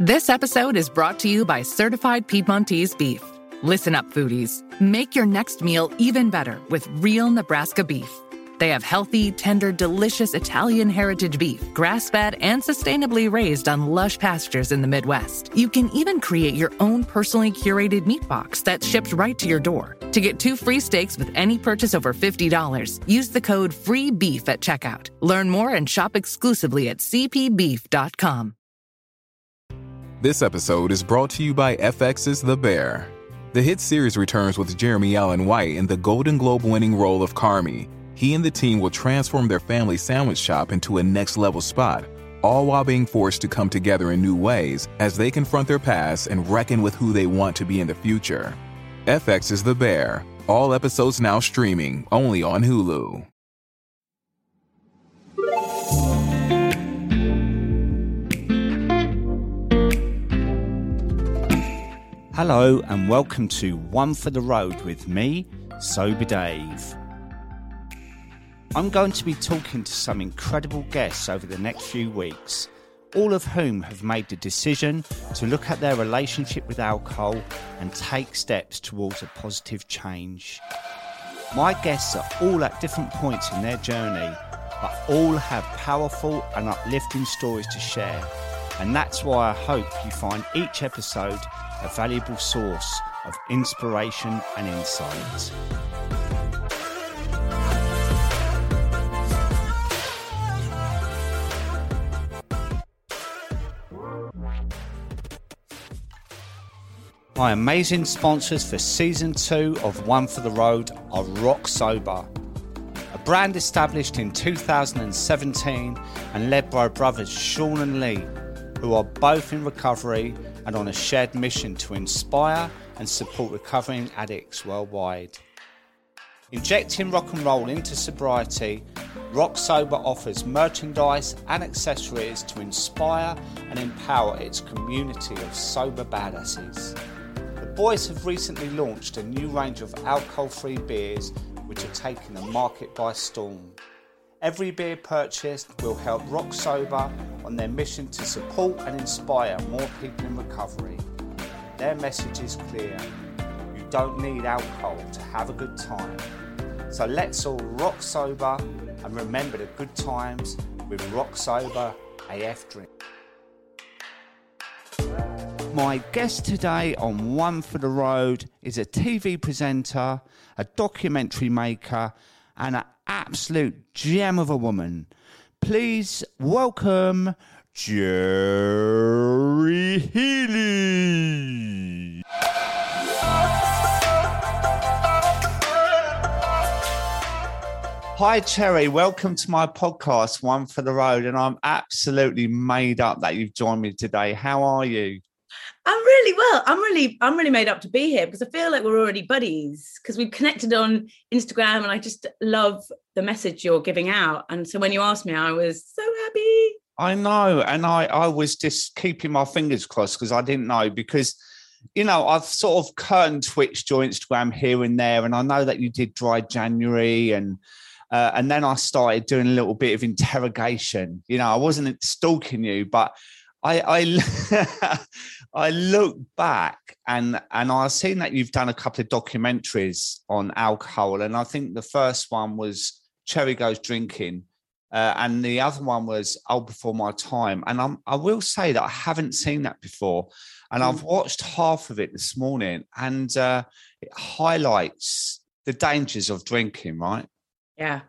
This episode is brought to you by Certified Piedmontese Beef. Listen up, foodies. Make your next meal even better with real Nebraska beef. They have healthy, tender, delicious Italian heritage beef, grass fed and sustainably raised on lush pastures in the Midwest. You can even create your own personally curated meat box that's shipped right to your door. To get two free steaks with any purchase over $50, use the code FREEBEEF at checkout. Learn more and shop exclusively at cpbeef.com. This episode is brought to you by FX's The Bear. The hit series returns with Jeremy Allen White in the Golden Globe winning role of Carmy he and the team will transform their family sandwich shop into a next level spot, all while being forced to come together in new ways as they confront their past and reckon with who they want to be in the future. FX is The Bear. All episodes now streaming only on Hulu. Hello, and welcome to One for the Road with me, Sober Dave. I'm going to be talking to some incredible guests over the next few weeks, all of whom have made the decision to look at their relationship with alcohol and take steps towards a positive change. My guests are all at different points in their journey, but all have powerful and uplifting stories to share. And that's why I hope you find each episode a valuable source of inspiration and insight. My amazing sponsors for season two of One for the Road are Rock Sober, a brand established in 2017 and led by brothers Sean and Lee, who are both in recovery and on a shared mission to inspire and support recovering addicts worldwide. Injecting rock and roll into sobriety, Rock Sober offers merchandise and accessories to inspire and empower its community of sober badasses The boys have recently launched a new range of alcohol free beers which are taking the market by storm. Every beer purchased will help Rock Sober on their mission to support and inspire more people in recovery. Their message is clear you don't need alcohol to have a good time. So let's all rock sober and remember the good times with Rock Sober AF Drink. My guest today on One for the Road is a TV presenter, a documentary maker, and an absolute gem of a woman. Please welcome Cherry Healey. Hi, Cherry. Welcome to my podcast, One for the Road. And I'm absolutely made up that you've joined me today. How are you? I'm really well. I'm really, I'm really made up to be here because I feel like we're already buddies because we've connected on Instagram and I just love the message you're giving out. And so when you asked me, I was so happy. I know. And I, I was just keeping my fingers crossed because I didn't know because you know, I've sort of curtain twitched your Instagram here and there, and I know that you did dry January, and uh, and then I started doing a little bit of interrogation. You know, I wasn't stalking you, but I I I look back and and I've seen that you've done a couple of documentaries on alcohol, and I think the first one was Cherry Goes Drinking, uh, and the other one was Old Before My Time. And I'm, I will say that I haven't seen that before, and I've mm. watched half of it this morning, and uh, it highlights the dangers of drinking, right? Yeah,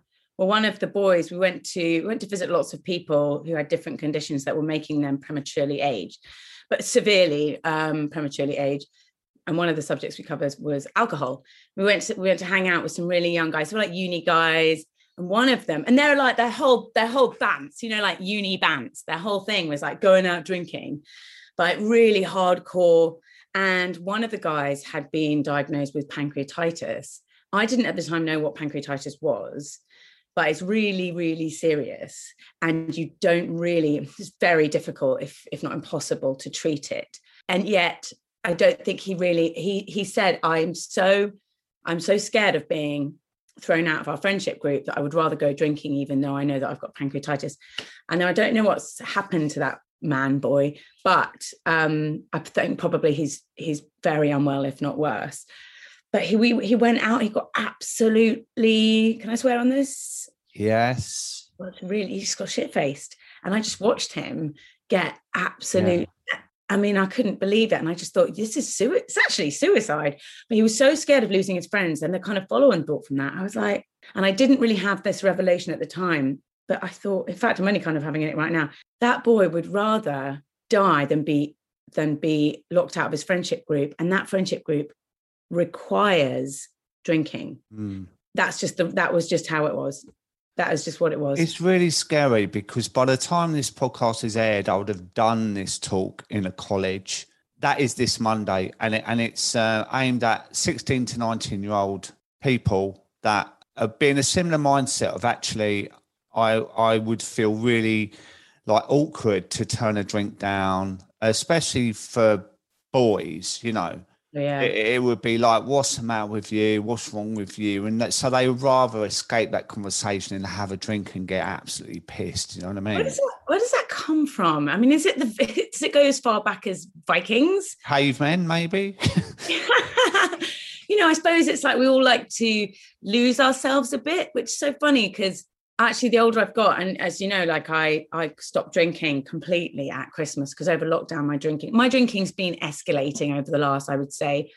well one of the boys we went to we went to visit lots of people who had different conditions that were making them prematurely age but severely um, prematurely age and one of the subjects we covered was alcohol. We went to, we went to hang out with some really young guys so like uni guys. And one of them and they're like their whole their whole bants you know like uni bants their whole thing was like going out drinking but really hardcore. And one of the guys had been diagnosed with pancreatitis. I didn't at the time know what pancreatitis was but it's really really serious and you don't really it's very difficult if if not impossible to treat it and yet i don't think he really he he said i'm so i'm so scared of being thrown out of our friendship group that i would rather go drinking even though i know that i've got pancreatitis and i don't know what's happened to that man boy. But um, I think probably he's he's very unwell, if not worse. But he we, he went out. He got absolutely. Can I swear on this? Yes. Really, he just got shit faced, and I just watched him get absolute. Yeah. I mean, I couldn't believe it, and I just thought this is suicide. It's actually suicide. But he was so scared of losing his friends, and the kind of follow-on thought from that. I was like, and I didn't really have this revelation at the time, but I thought, in fact, I'm only kind of having it right now. That boy would rather die than be than be locked out of his friendship group, and that friendship group requires drinking. Mm. That's just the, that was just how it was. That is just what it was. It's really scary because by the time this podcast is aired, I would have done this talk in a college. That is this Monday, and it, and it's uh, aimed at 16 to 19 year old people that have been a similar mindset of actually, I I would feel really like awkward to turn a drink down, especially for boys, you know yeah. It, it, would be like what's the matter with you? What's wrong with you? And that, so they would rather escape that conversation and have a drink and get absolutely pissed you know what i mean? where does that, where does that come from? I mean is it the does it go as far back as vikings? Cavemen maybe? You know i suppose it's like we all like to lose ourselves a bit which is so funny because actually the older I've got, and as you know, like I I stopped drinking completely at Christmas because over lockdown my drinking my drinking's been escalating over the last I would say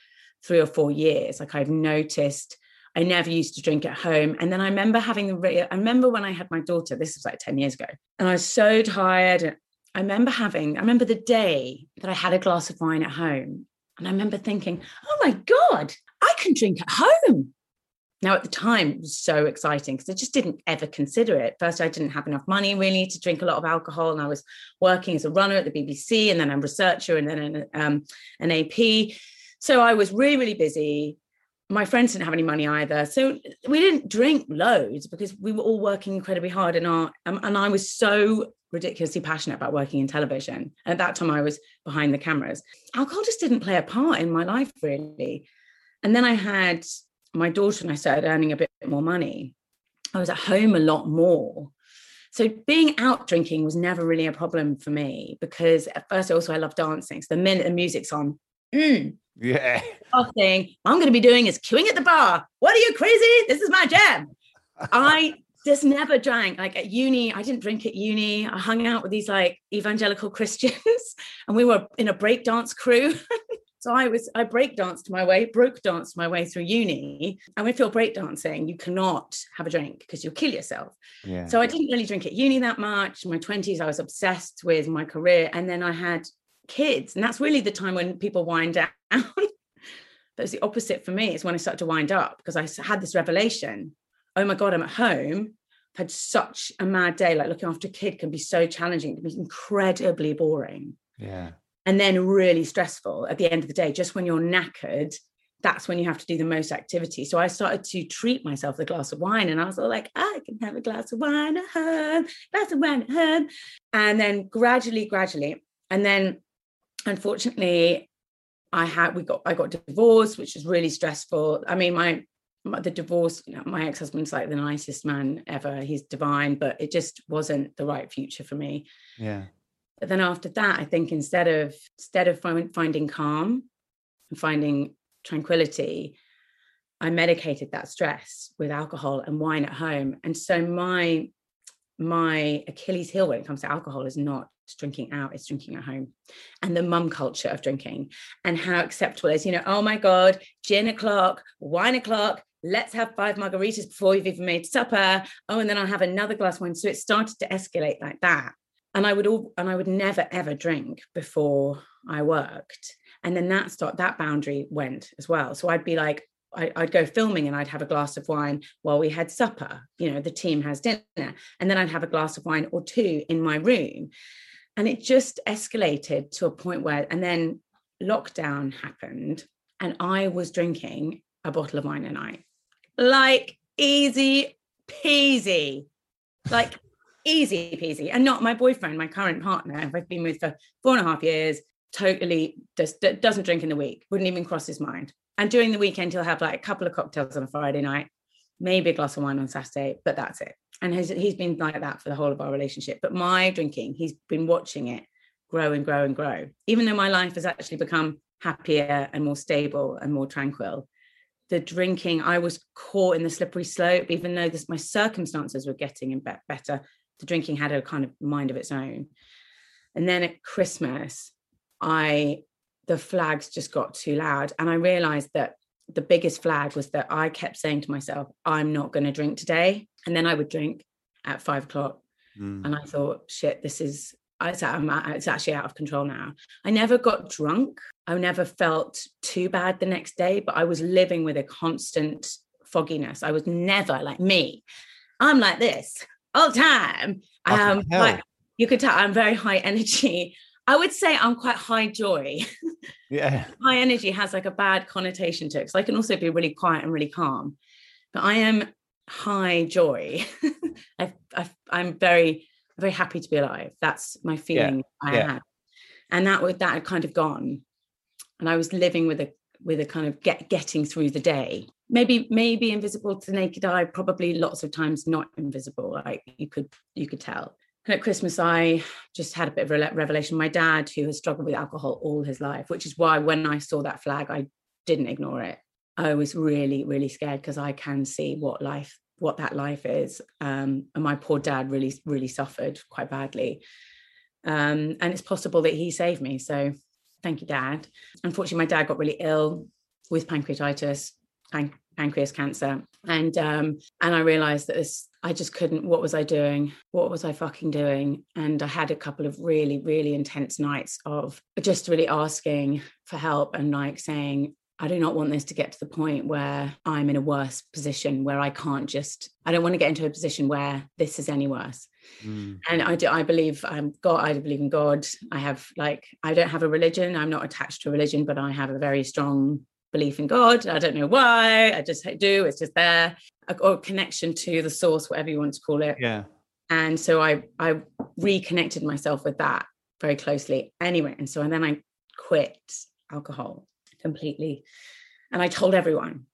three or four years. Like I've noticed I never used to drink at home, and then I remember having the I remember when I had my daughter. This was like ten years ago, and I was so tired. I remember having I remember the day that I had a glass of wine at home, and I remember thinking, oh my god, I can drink at home. Now, at the time, it was so exciting because I just didn't ever consider it. First, I didn't have enough money really to drink a lot of alcohol, and I was working as a runner at the BBC, and then I'm a researcher, and then an, um, an AP. So I was really, really busy. My friends didn't have any money either, so we didn't drink loads because we were all working incredibly hard. And our um, and I was so ridiculously passionate about working in television. At that time, I was behind the cameras. Alcohol just didn't play a part in my life really. And then I had my daughter and I started earning a bit more money, I was at home a lot more. So being out drinking was never really a problem for me because at first also I love dancing. So the minute the music's on, mm, yeah, thing I'm going to be doing is queuing at the bar. What are you crazy? This is my jam. I just never drank. Like at uni, I didn't drink at uni. I hung out with these like evangelical Christians, and we were in a breakdance crew. So I was I break danced my way, broke danced my way through uni. And if you're breakdancing, you cannot have a drink because you'll kill yourself. Yeah. So I didn't really drink at uni that much. In my 20s, I was obsessed with my career. And then I had kids. And that's really the time when people wind down. but it's the opposite for me. It's when I started to wind up because I had this revelation. Oh my God, I'm at home. I've had such a mad day. Like looking after a kid can be so challenging, it can be incredibly boring. Yeah and then really stressful at the end of the day just when you're knackered that's when you have to do the most activity. So i started to treat myself with a glass of wine and i was all like i can have a glass of wine at home glass of wine at home. And then gradually gradually and then unfortunately i had we got i got divorced which was really stressful. I mean my the divorce you know, my ex-husband's like the nicest man ever. He's divine but it just wasn't the right future for me. Yeah but then after that, I think instead of instead of finding calm and finding tranquility, I medicated that stress with alcohol and wine at home. And so my my Achilles heel when it comes to alcohol is not drinking out, it's drinking at home. And the mum culture of drinking and how acceptable it is, you know, oh my God, gin o'clock, wine o'clock, let's have five margaritas before we've even made supper. Oh, and then I'll have another glass of wine. So it started to escalate like that and I would all and I would never ever drink before I worked. And then that start that boundary went as well. So I'd be like, I, would go filming and I'd have a glass of wine while we had supper. You know, the team has dinner, and then I'd have a glass of wine or two in my room. And it just escalated to a point where, and then lockdown happened, and I was drinking a bottle of wine a night, like easy peasy, like easy peasy. And not my boyfriend, my current partner, I've been with for four and a half years, totally just doesn't drink in the week, wouldn't even cross his mind. And during the weekend, he'll have like a couple of cocktails on a Friday night, maybe a glass of wine on Saturday, but that's it. And he's, he's been like that for the whole of our relationship. But my drinking, he's been watching it grow and grow and grow. Even though my life has actually become happier and more stable and more tranquil, the drinking, I was caught in the slippery slope, even though this, my circumstances were getting better. The drinking had a kind of mind of its own. And then at Christmas, I the flags just got too loud. And I realized that the biggest flag was that I kept saying to myself, I'm not going to drink today. And then I would drink at five o'clock. Mm. And I thought, shit, this is, it's, it's actually out of control now. I never got drunk. I never felt too bad the next day, but I was living with a constant fogginess. I was never like me. I'm like this all the time. Um, like, you could tell I'm very high energy. I would say I'm quite high joy. Yeah. high energy has like a bad connotation to it. So I can also be really quiet and really calm. But I am high joy. i am very, very happy to be alive. That's my feeling yeah. I yeah. had. And that would that had kind of gone. And I was living with a with a kind of get getting through the day. Maybe, maybe invisible to the naked eye, probably lots of times not invisible. Like you could you could tell. And at Christmas, I just had a bit of a revelation. My dad, who has struggled with alcohol all his life, which is why when I saw that flag, I didn't ignore it. I was really, really scared because I can see what life, what that life is. Um, and my poor dad really, really suffered quite badly. Um, and it's possible that he saved me. So thank you, Dad. Unfortunately, my dad got really ill with pancreatitis, pan- pancreas cancer, and um, and I realized that this I just couldn't. What was I doing? What was I fucking doing? And I had a couple of really, really intense nights of just really asking for help and like saying, I do not want this to get to the point where I'm in a worse position where I can't just, I don't want to get into a position where this is any worse. Mm. And I do, I believe I'm God, I believe in God. I have like, I don't have a religion. I'm not attached to a religion, but I have a very strong belief in God. I don't know why. I just do. It's just there or connection to the source, whatever you want to call it. Yeah. And so I I reconnected myself with that very closely. Anyway, and so and then I quit alcohol completely, and I told everyone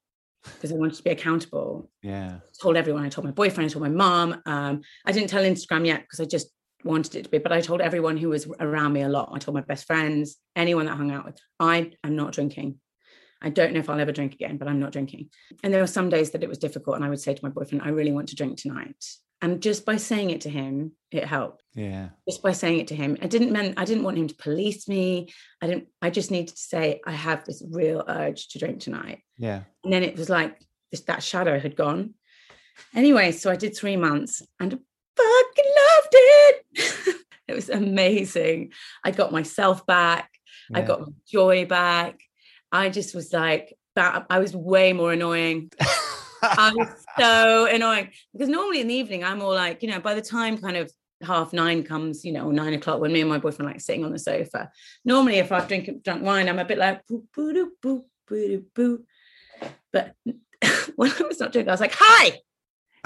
because I wanted to be accountable. Yeah. I told everyone. I told my boyfriend. I told my mom. Um, I didn't tell Instagram yet because I just wanted it to be, but I told everyone who was around me a lot. I told my best friends, anyone that I hung out with. I am not drinking. I don't know if I'll ever drink again, but I'm not drinking. And there were some days that it was difficult. And I would say to my boyfriend, I really want to drink tonight. And just by saying it to him, it helped. Yeah. Just by saying it to him. I didn't mean I didn't want him to police me. I didn't, I just needed to say, I have this real urge to drink tonight. Yeah. And then it was like this, that shadow had gone. Anyway, so I did three months and fucking loved it. it was amazing. I got myself back. Yeah. I got my joy back. I just was like, that I was way more annoying. I was so annoying because normally in the evening, I'm all like, you know, by the time kind of half nine comes, you know, or nine o'clock when me and my boyfriend like sitting on the sofa. Normally, if I've drink drunk wine, I'm a bit like boo boo doo, boo boo doo, boo. But when I was not drinking, I was like, hi,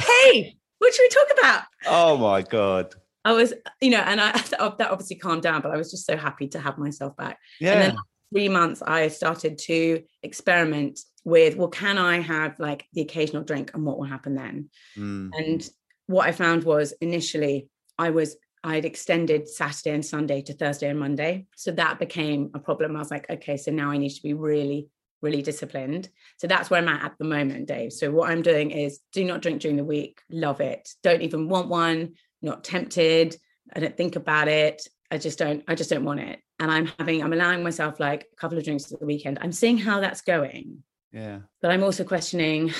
hey, what should we talk about? Oh my god. I was, you know, and I that obviously calmed down, but I was just so happy to have myself back. Yeah. And then three months, I started to experiment with, well, can I have like the occasional drink and what will happen then? Mm. And what I found was initially I was I'd extended Saturday and Sunday to Thursday and Monday. So that became a problem. I was like, okay, so now I need to be really, really disciplined. So that's where I'm at at the moment, Dave. So what I'm doing is do not drink during the week. Love it. Don't even want one, not tempted. I don't think about it. I just don't, I just don't want it and I'm having, I'm allowing myself like a couple of drinks at the weekend. I'm seeing how that's going. Yeah. But I'm also questioning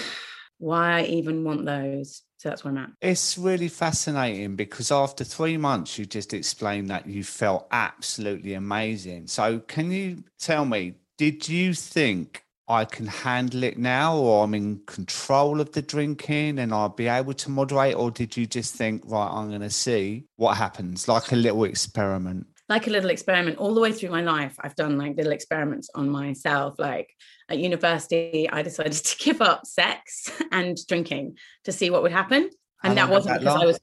why I even want those. So that's where I'm at. It's really fascinating because after three months, you just explained that you felt absolutely amazing. So can you tell me, did you think I can handle it now, or I'm in control of the drinking and I'll be able to moderate? Or did you just think, right, I'm going to see what happens, like a little experiment? Like a little experiment all the way through my life i've done like little experiments on myself like at university i decided to give up sex and drinking to see what would happen and that wasn't that because long? i was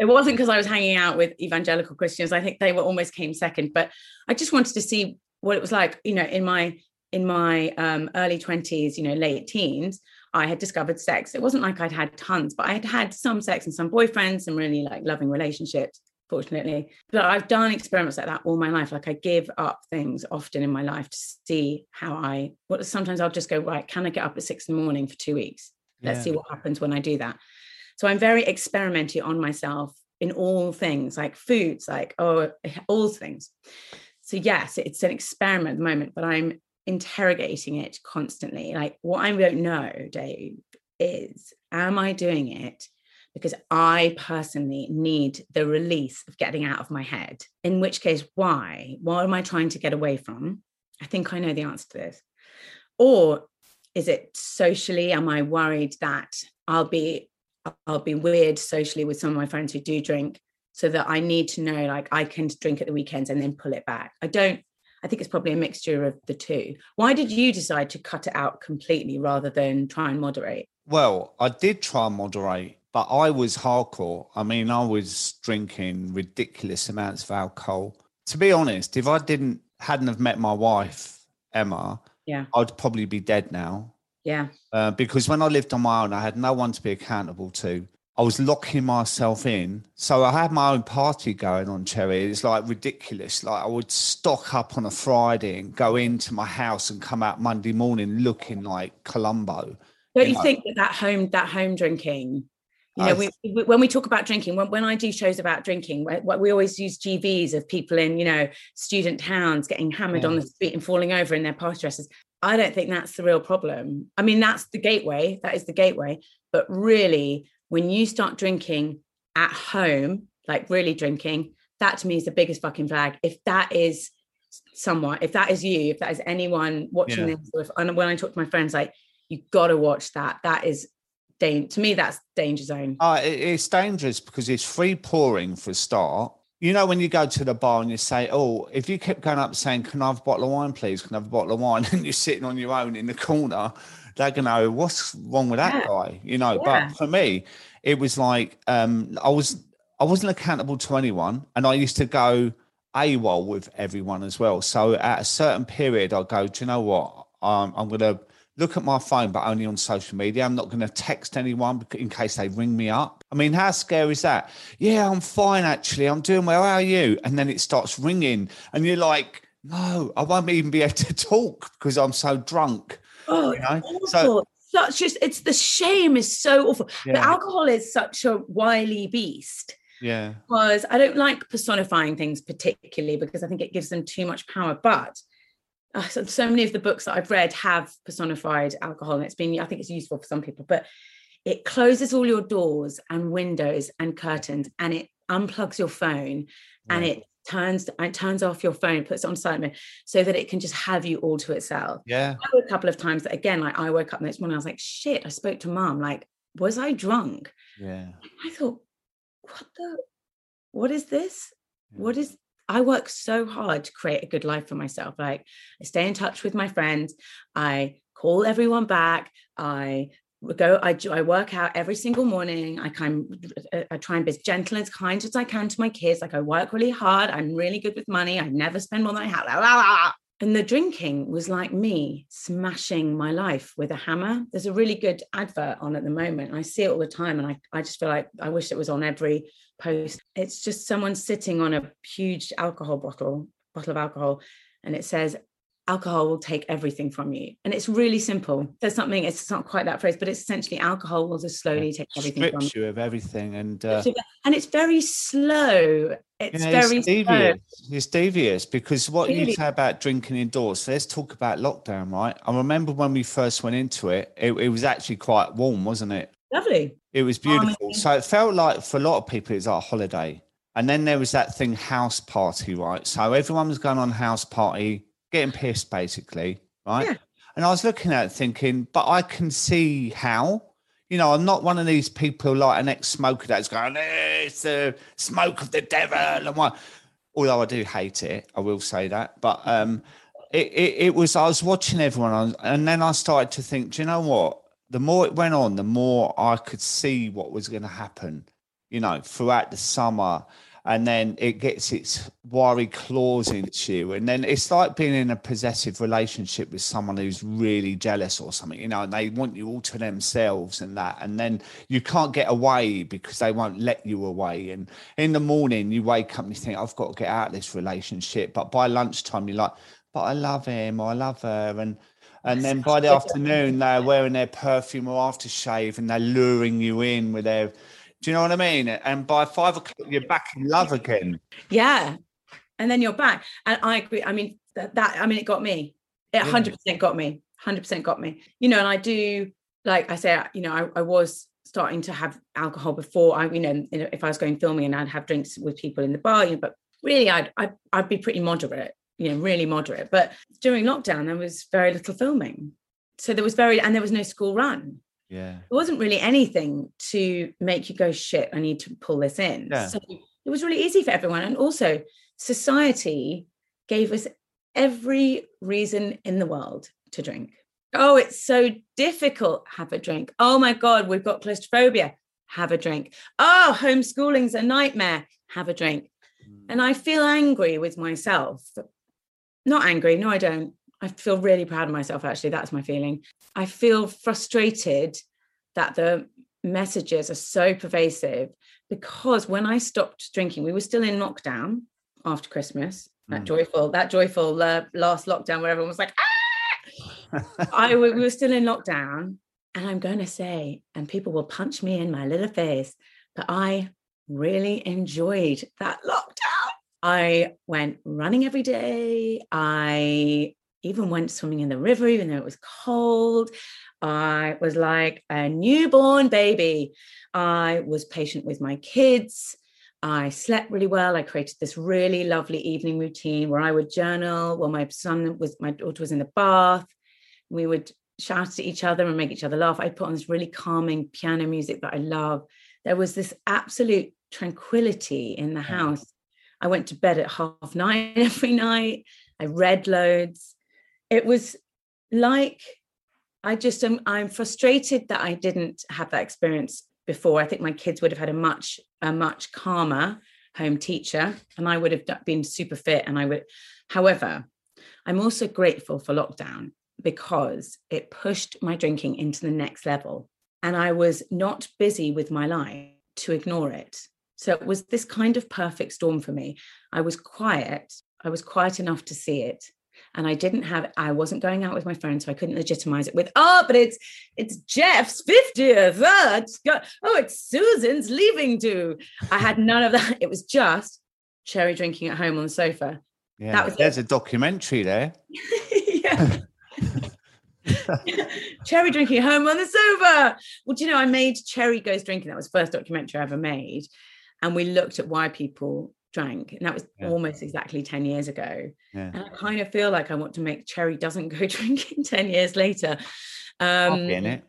it wasn't because i was hanging out with evangelical christians i think they were almost came second but i just wanted to see what it was like you know in my in my um, early 20s you know late teens I had discovered sex. It wasn't like I'd had tons, but I had had some sex and some boyfriends, some really like loving relationships fortunately. But I've done experiments like that all my life. Like I give up things often in my life to see how I. What sometimes I'll just go right. Can I get up at six in the morning for two weeks? Let's Yeah. see what happens when I do that. So I'm very experimental on myself in all things, like foods, like oh, all things. So yes, it's an experiment at the moment, but I'm interrogating it constantly. Like what I don't know, Dave, is am I doing it because I personally need the release of getting out of my head? In which case, why? What am I trying to get away from? I think I know the answer to this. Or is it socially? Am I worried that I'll be I'll be weird socially with some of my friends who do drink, so that I need to know like I can drink at the weekends and then pull it back. I don't. I think it's probably a mixture of the two. Why did you decide to cut it out completely rather than try and moderate? Well, I did try and moderate, but I was hardcore. I mean, I was drinking ridiculous amounts of alcohol. To be honest, if I didn't hadn't have met my wife Emma, Yeah. I'd probably be dead now. Yeah, Uh, because when I lived on my own, I had no one to be accountable to. I was locking myself in. So I had my own party going on, Cherry. It's like ridiculous. Like I would stock up on a Friday and go into my house and come out Monday morning looking like Columbo. don't You you know. think that that home that home drinking? You know, we, we- when we talk about drinking, when, when I do shows about drinking, we, we always use GVs of people in, you know, student towns getting hammered on the street and falling over in their party dresses. I don't think that's the real problem. I mean, that's the gateway. That is the gateway. But really, when you start drinking at home, like really drinking, that to me is the biggest fucking flag. If that is someone, if that is you, if that is anyone watching Yeah. this, if, and when I talk to my friends, like, you got to watch that. That is, dan- to me, that's danger zone. Uh, it- it's dangerous because it's free pouring for a start. You know, when you go to the bar and you say, Oh, if you kept going up saying, Can I have a bottle of wine, please? Can I have a bottle of wine? And you're sitting on your own in the corner, they're going to know what's wrong with that Yeah. guy, you know. Yeah. But for me, it was like, um, I was, I wasn't accountable to anyone. And I used to go AWOL with everyone as well. So at a certain period, I'll go, Do you know what? Um, I'm going to look at my phone, but only on social media. I'm not going to text anyone in case they ring me up. I mean, how scary is that? Yeah, I'm fine, actually. I'm doing well. How are you? And then it starts ringing, and you're like, no, I won't even be able to talk because I'm so drunk. Oh, You know? it's So- Such just it's the shame is so awful. But alcohol is such a wily beast Yeah. because I don't like personifying things particularly because I think it gives them too much power. But uh, so, so many of the books that I've read have personified alcohol, and it's been I think it's useful for some people, but it closes all your doors and windows and curtains, and it unplugs your phone, and it turns it turns off your phone, puts it on silent mode, so that it can just have you all to itself. Yeah. A couple of times that again, like I woke up next morning, I was like, shit, I spoke to mom. Like, was I drunk? Yeah. I thought, what the what is this? What is I work so hard to create a good life for myself. Like I stay in touch with my friends, I call everyone back, I go I, I work out every single morning i kind uh, i try and be as gentle and as kind as i can to my kids like i work really hard i'm really good with money i never spend more than i have. And the drinking was like me smashing my life with a hammer. There's a really good advert on at the moment. I see it all the time and i, I just feel like i wish it was on every post. It's just someone sitting on a huge alcohol bottle bottle of alcohol and it says alcohol will take everything from you. And it's really simple. There's something, it's not quite that phrase, but it's essentially alcohol will just slowly take everything from you. you of everything. And uh, And it's very slow. It's very it's slow. devious. It's devious because what you Really? say about drinking indoors. So let's talk about lockdown, right? I remember when we first went into it, it, it was actually quite warm, wasn't it? Lovely. It was Oh, beautiful. mean- So it felt like for a lot of people, it was like a holiday. And then there was that thing, house party, right? So everyone was going on house party, getting pissed basically, right? Yeah. And I was looking at it thinking, but I can see how. You know, I'm not one of these people like an ex-smoker that's going, eh, it's the smoke of the devil and what. Although I do hate it, I will say that. But um, it, it, it was, I was watching everyone and then I started to think, do you know what? The more it went on, the more I could see what was going to happen, you know, throughout the summer. And then it gets its wiry claws into you and then it's like being in a possessive relationship with someone who's really jealous or something you know and they want you all to themselves and that. And then you can't get away because they won't let you away. And in the morning you wake up and you think i've got to get out of this relationship. But by lunchtime you're like but i love him or i love her. And and then by the afternoon they're wearing their perfume or aftershave and they're luring you in with their do you know what I mean? And by five o'clock, you're back in love again. Yeah. And then you're back. And I agree. I mean, that, that I mean, it got me. It 100% got me. 100% got me. You know, and I do, like I say, you know, I, I was starting to have alcohol before I, you know, if I was going filming and I'd have drinks with people in the bar, you know, but really I'd, I'd, I'd be pretty moderate, you know, really moderate. But during lockdown, there was very little filming. So there was very, and there was no school run yeah there wasn't really anything to make you go shit i need to pull this in yeah. so it was really easy for everyone and also society gave us every reason in the world to drink oh it's so difficult have a drink oh my god we've got claustrophobia have a drink oh homeschooling's a nightmare have a drink mm. and i feel angry with myself not angry no i don't I feel really proud of myself, actually. That's my feeling. I feel frustrated that the messages are so pervasive because when I stopped drinking, we were still in lockdown after Christmas, that mm. joyful, that joyful uh, last lockdown where everyone was like, ah! I we were still in lockdown. And I'm going to say, and people will punch me in my little face, but I really enjoyed that lockdown. I went running every day. I even went swimming in the river, even though it was cold. I was like a newborn baby. I was patient with my kids. I slept really well. I created this really lovely evening routine where I would journal while my son was, my daughter was in the bath. We would shout at each other and make each other laugh. I put on this really calming piano music that I love. There was this absolute tranquility in the mm. house. I went to bed at half nine every night. I read loads it was like I just am I'm frustrated that I didn't have that experience before. I think my kids would have had a much a much calmer home teacher and I would have been super fit and I would however I'm also grateful for lockdown because it pushed my drinking into the next level and I was not busy with my life to ignore it. So it was this kind of perfect storm for me. I was quiet. I was quiet enough to see it and I didn't have I wasn't going out with my friends, so I couldn't legitimize it with oh, but it's it's Jeff's 50th. Oh, it's got, oh, it's Susan's leaving do. I had none of that. It was just cherry drinking at home on the sofa. Yeah, that was there's it. a documentary there. yeah. cherry drinking at home on the sofa. Well, do you know, I made Cherry Goes Drinking. That was the first documentary I ever made. And we looked at why people drank and that was yeah. almost exactly 10 years ago. Yeah. and i kind of feel like i want to make cherry doesn't go drinking 10 years later. Um be in it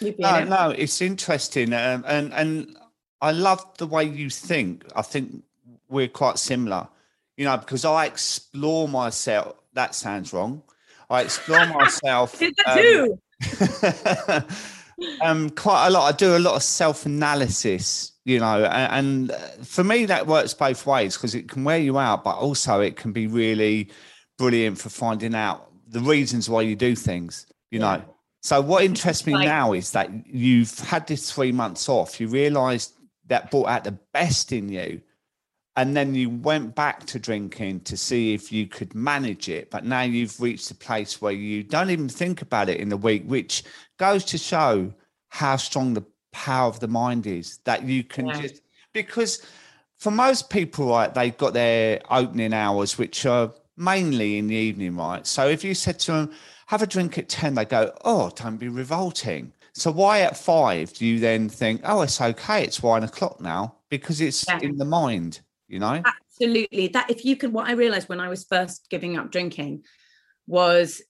no, in it. no it's interesting um, and and i love the way you think. I think we're quite similar you know because i explore myself that sounds wrong. I explore myself um, um, quite a lot. I do a lot of self-analysis you know and, for me that works both ways because it can wear you out but also it can be really brilliant for finding out the reasons why you do things you yeah. know so what interests me like, now is that you've had this three months off you realized that brought out the best in you and then you went back to drinking to see if you could manage it but now you've reached a place where you don't even think about it in the week which goes to show how strong the power of the mind is that you can yeah. just because for most people, right, they've got their opening hours, which are mainly in the evening, right? So if you said to them, have a drink at 10, they go, oh, don't be revolting. So why at five do you then think, oh, it's okay, it's one o'clock now? Because it's yeah. in the mind, you know? Absolutely. That if you can, what I realized when I was first giving up drinking was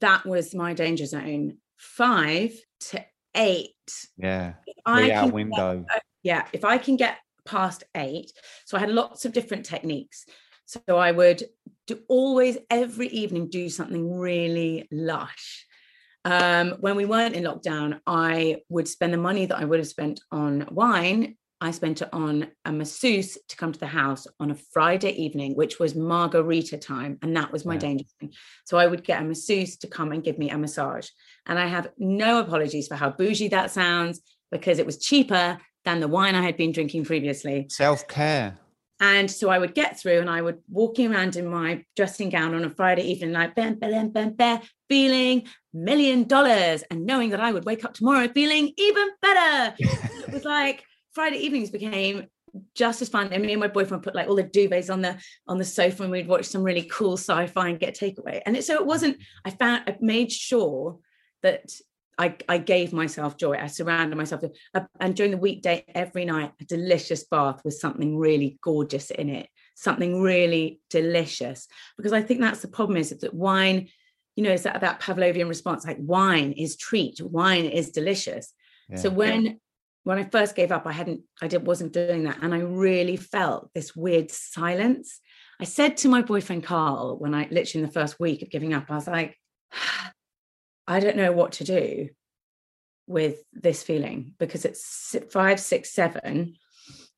that was my danger zone. Five to eight. Yeah. Three hour window. Get, yeah. If I can get past eight, so I had lots of different techniques. So I would do always every evening do something really lush. Um, when we weren't in lockdown, I would spend the money that I would have spent on wine I spent it on a masseuse to come to the house on a Friday evening, which was margarita time. And that was my Yeah. danger thing. So I would get a masseuse to come and give me a massage. And I have no apologies for how bougie that sounds because it was cheaper than the wine I had been drinking previously. Self care. And so I would get through and I would walking around in my dressing gown on a Friday evening, like bam, bam, bam, bam, feeling million dollars and knowing that I would wake up tomorrow feeling even better. it was like Friday evenings became just as fun. And me and my boyfriend put like all the duvets on the on the sofa and we'd watch some really cool sci-fi and get takeaway. And it, so it wasn't, I found I made sure that I, I gave myself joy. I surrounded myself with, uh, and during the weekday, every night, a delicious bath with something really gorgeous in it, something really delicious. Because I think that's the problem is that wine, you know, is that that Pavlovian response like wine is treat, wine is delicious. So Yeah. when when I first gave up, I hadn't, I did wasn't doing that, and I really felt this weird silence. I said to my boyfriend Carl when I literally in the first week of giving up, I was like, I don't know what to do with this feeling because it's five, six, seven.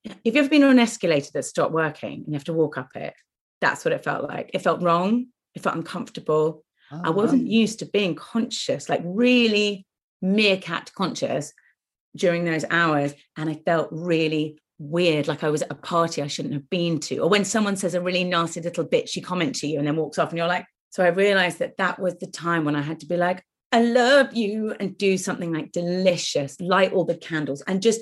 If you've ever been on an escalator that stopped working and you have to walk up it, that's what it felt like. It felt wrong. It felt uncomfortable. I Oh, wasn't used to being conscious, like really meerkat conscious during those hours. And I felt really weird, like I was at a party I shouldn't have been to. Or when someone says a really nasty little bitchy comment to you and then walks off, and you're like, so I realized that that was the time when I had to be like, I love you, and do something like delicious, light all the candles, and just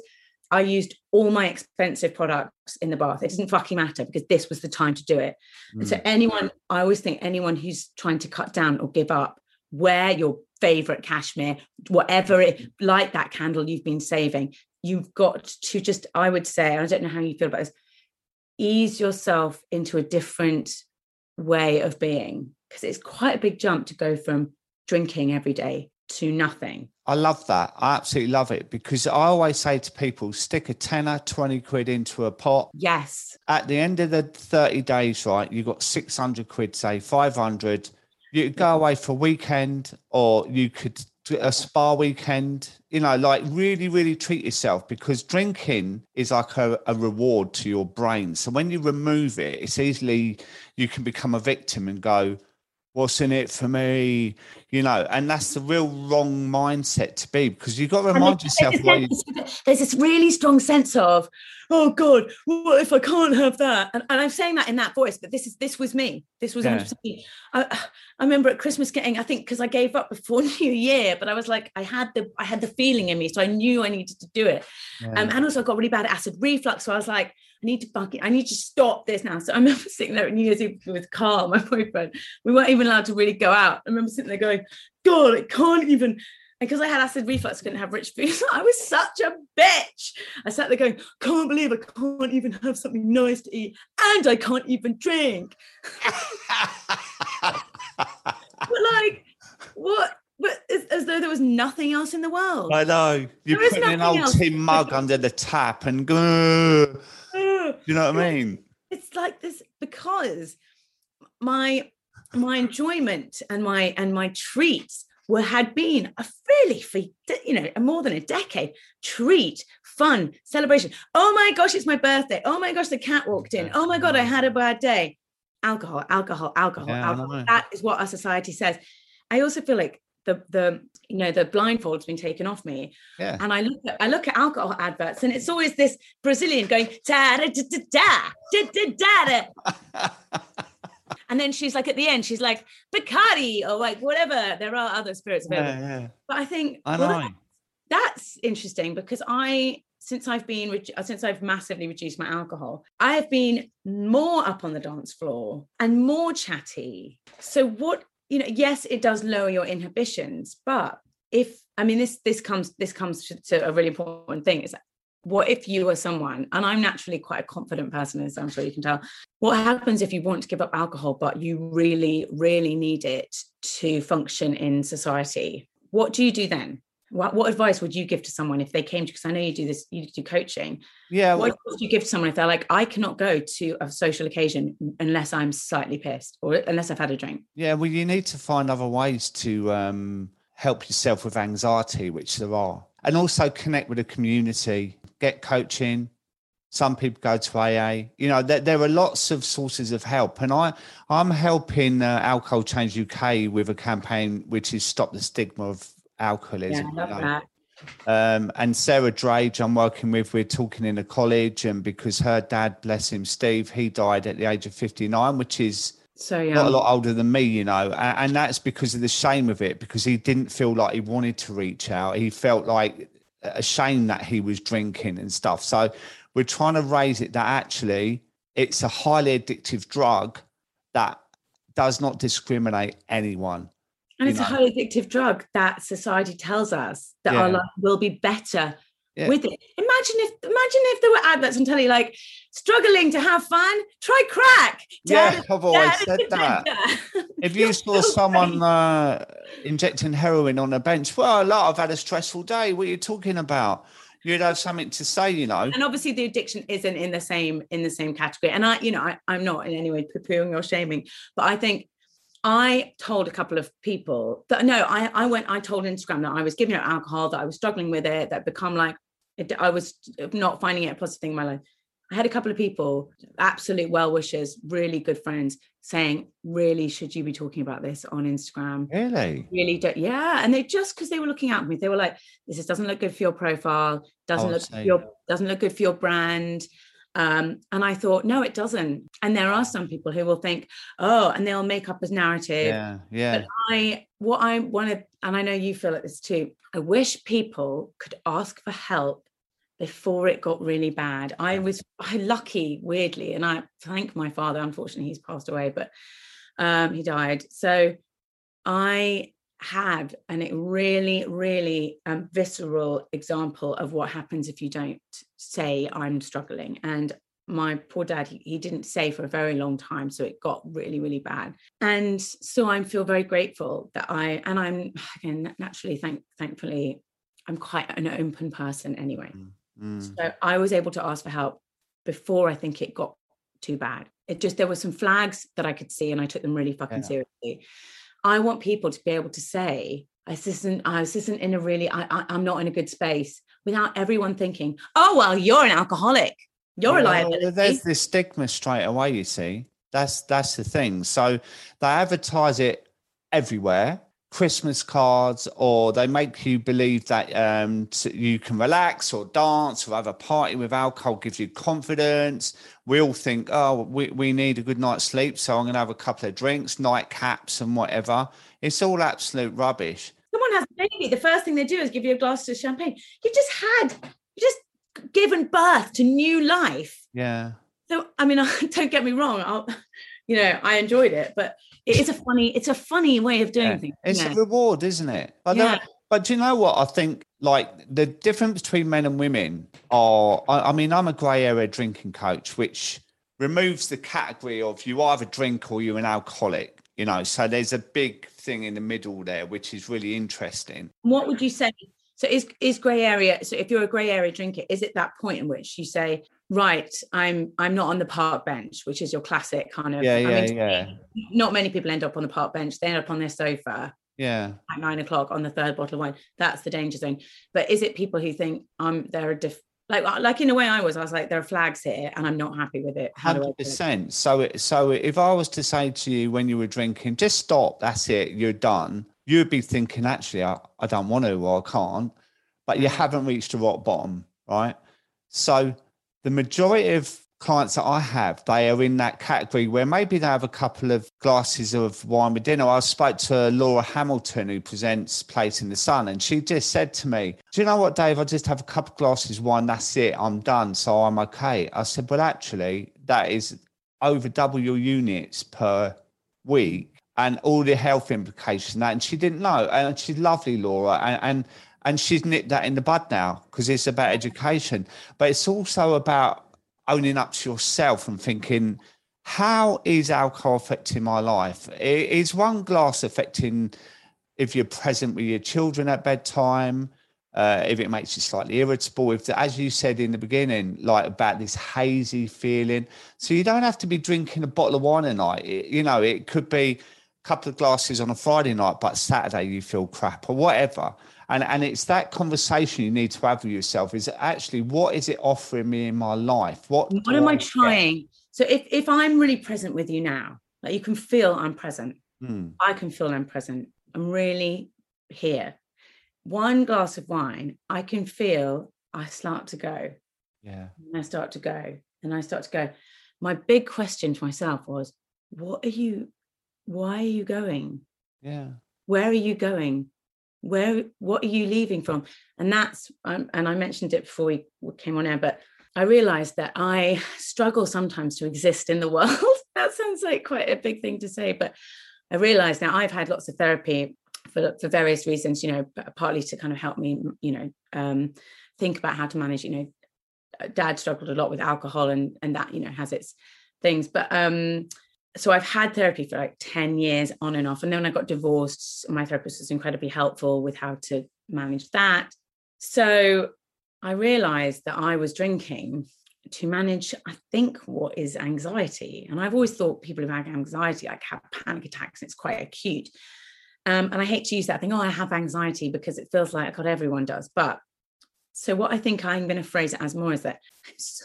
I used all my expensive products in the bath. It didn't fucking matter because this was the time to do it. And so mm. anyone, I always think anyone who's trying to cut down or give up, wear your favorite cashmere, whatever it like that candle you've been saving. You've got to just, I would say, I don't know how you feel about this, ease yourself into a different way of being. Because it's quite a big jump to go from drinking every day to nothing. I love that. I absolutely love it because I always say to people, stick a tenner, 20 quid into a pot. Yes. At the end of the 30 days, right, you've got 600 quid, say 500. You could go away for a weekend or you could do a spa weekend, you know, like really, really treat yourself because drinking is like a, a reward to your brain. So when you remove it, it's easily, you can become a victim and go, what's in it for me you know and that's the real wrong mindset to be because you've got to remind yourself there's, there's this really strong sense of oh god what if i can't have that and, and i'm saying that in that voice but this is this was me this was Yeah. me. I, I remember at christmas getting i think because i gave up before new year but i was like i had the i had the feeling in me so i knew i needed to do it um, and also i got really bad acid reflux so i was like I need to fucking, I need to stop this now. So I remember sitting there at New Year's Eve with Carl, my boyfriend. We weren't even allowed to really go out. I remember sitting there going, God, it can't even. Because I had acid reflux, couldn't have rich food. I was such a bitch. I sat there going, can't believe I can't even have something nice to eat. And I can't even drink. But like, what? But as, as though there was nothing else in the world. I know you There put an old tin mug under the tap and go you know what I mean it's like this because my my enjoyment and my and my treats were, had been a really, you know, more than a decade treat, fun, celebration. Oh my gosh, it's my birthday. Oh my gosh, the cat walked in. Oh my God, I had a bad day. Alcohol, alcohol, alcohol, yeah, alcohol. That is what our society says. I also feel like the the you know the blindfold's been taken off me yeah. and i look at i look at alcohol adverts and it's always this brazilian going da da da da da da da And then she's like at the end, she's like Bacardi or like whatever. There are other spirits available, yeah, yeah. but I think I well, that- that's interesting because I since I've been redu- uh, since I've massively reduced my alcohol, I have been more up on the dance floor and more chatty. So what you know, yes, it does lower your inhibitions, but if I mean this this comes this comes to, to a really important thing is what if you are someone and I'm naturally quite a confident person as I'm sure you can tell what happens if you want to give up alcohol but you really really need it to function in society? What do you do then? What, what advice would you give to someone if they came to because I know you do this you do coaching. Yeah what well, do you give to someone if they're like I cannot go to a social occasion unless I'm slightly pissed or unless I've had a drink yeah well you need to find other ways to um help yourself with anxiety which there are and also connect with a community get coaching Some people go to AA. You know, there, there are lots of sources of help, and I I'm helping uh, Alcohol Change UK with a campaign which is stop the stigma of alcoholism. Yeah, I love you know. that. Um, and Sarah Drage, I'm working with, we're talking in a college, and because her dad, bless him, Steve, he died at the age of 59, which is So not a lot older than me, you know, and, and that's because of the shame of it, because he didn't feel like he wanted to reach out. He felt like ashamed that he was drinking and stuff. So we're trying to raise it that actually it's a highly addictive drug that does not discriminate anyone. And it's a highly addictive drug that society tells us that our life will be better Yeah. with it. Imagine if imagine if there were adverts on telly like struggling to have fun, try crack. Yeah, Dad- I've always dad said that. If you saw So someone uh, injecting heroin on a bench, well, look, I've had a stressful day. What are you talking about? You'd have something to say, you know. and obviously the addiction isn't in the same in the same category and i you know I, i'm not in any way poo-pooing or shaming but i think i told a couple of people that no i i went i told instagram that i was giving out alcohol that i was struggling with it that become like it, i was not finding it a positive thing in my life. I had a couple of people absolute well wishers really good friends saying really should you be talking about this on instagram? Really? really don't yeah and they just because they were looking at me they were like this doesn't look good for your profile doesn't Oh, look your doesn't look good for your brand um and i thought no it doesn't. And there are some people who will think oh and they'll make up a narrative. Yeah, yeah. but i what i want to and i know you feel like this too i wish people could ask for help before it got really bad. I was i lucky weirdly and i thank my father unfortunately he's passed away but um he died. So i had and it really really um, visceral example of what happens if you don't say i'm struggling and my poor dad he, he didn't say for a very long time so it got really really bad and so i feel very grateful that i and i'm again naturally thank thankfully i'm quite an open person anyway Mm. so I was able to ask for help before I think it got too bad. It just there were some flags that I could see and I took them really fucking Yeah. seriously. I want people to be able to say, this isn't, I this isn't in a really, I, I, I'm not in a good space without everyone thinking, oh, well, you're an alcoholic. You're a Well, liability. There's this stigma straight away, you see. That's that's the thing. So they advertise it everywhere. Christmas cards, or they make you believe that um, you can relax or dance or have a party with alcohol, gives you confidence. We all think, oh, we, we need a good night's sleep, so I'm going to have a couple of drinks, nightcaps, and whatever. It's all absolute rubbish. Someone has a baby. The first thing they do is give you a glass of champagne. You've just had, you just given birth to new life. Yeah. so i mean don't get me wrong i'll you know i enjoyed it but it is a funny it's a funny way of doing Yeah. things It's isn't a reward, isn't it? But, Yeah. but do you know what? I think like the difference between men and women are, I, I mean, I'm a grey area drinking coach, which removes the category of you either drink or you're an alcoholic, you know, so there's a big thing in the middle there, which is really interesting. what would you say so is is gray area so if you're a gray area drinker is it that point in which you say right i'm i'm not on the park bench which is your classic kind of Yeah, I yeah, mean, yeah. not many people end up on the park bench they end up on their sofa Yeah. at nine o'clock on the third bottle of wine that's the danger zone but is it people who think i'm they're a diff like like in a way i was i was like there are flags here and i'm not happy with it how do I do Hundred percent. So, it- so if I was to say to you when you were drinking, just stop. That's it. You're done. You'd be thinking, actually, I, I don't want to or I can't, but you Mhm. haven't reached the rock bottom, right? So, the majority of clients that I have, they are in that category where maybe they have a couple of glasses of wine with dinner. I spoke to Laura Hamilton, who presents Place in the Sun, and she just said to me, Do you know what, Dave? I just have a couple of glasses of wine. That's it. I'm done. So I'm okay. I said, Well, actually, that is over double your units per week and all the health implications that. And she didn't know. And she's lovely, Laura. And, and and she's nipped that in the bud now because it's about education. But it's also about owning up to yourself and thinking, how is alcohol affecting my life? Is one glass affecting if you're present with your children at bedtime? Uh, if it makes you slightly irritable, if, as you said in the beginning, like about this hazy feeling. So you don't have to be drinking a bottle of wine a night. It- you know, it could be couple of glasses on a Friday night, but Saturday you feel crap or whatever. And and it's that conversation you need to have with yourself. Is actually what is it offering me in my life? What what am I, I trying? So if if I'm really present with you now, like you can feel I'm present. Hmm. I can feel I'm present. I'm really here. One glass of wine, I can feel I start to go. Yeah. And I start to go. And I start to go. My big question to myself was, what are you, why are you going? Yeah. Where are you going? Where, what are you leaving from? And that's, um, and I mentioned it before we came on air, but I realized that I struggle sometimes to exist in the world. that sounds like quite a big thing to say, but I realized now I've had lots of therapy for, for various reasons, you know, partly to kind of help me, you know, um, think about how to manage, you know, uh, dad struggled a lot with alcohol and and that, you know, has its things. But um, so I've had therapy for like 10 years on and off. And then when I got divorced, my therapist was incredibly helpful with how to manage that. So I realized that I was drinking to manage, I think, what is anxiety. And I've always thought people who have anxiety like have panic attacks, and it's quite acute. Um, and I hate to use that thing, oh, I have anxiety because it feels like God, everyone does. But so what I think I'm going to phrase it as more is that I'm so.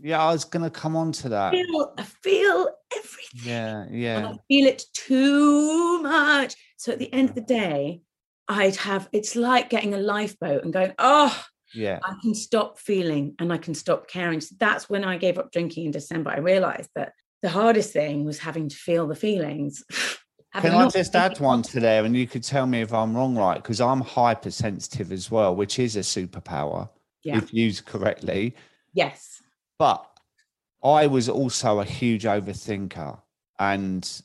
Yeah, I was going to come on to that. I feel, I feel everything. Yeah, yeah. I feel it too much. So at the end of the day, I'd have it's like getting a lifeboat and going, oh, yeah, I can stop feeling and I can stop caring. So that's when I gave up drinking in December. I realized that the hardest thing was having to feel the feelings. Can I just add one to there, and you could tell me if I'm wrong, right? Because I'm hypersensitive as well, which is a superpower yeah. if used correctly. Yes. But I was also a huge overthinker, and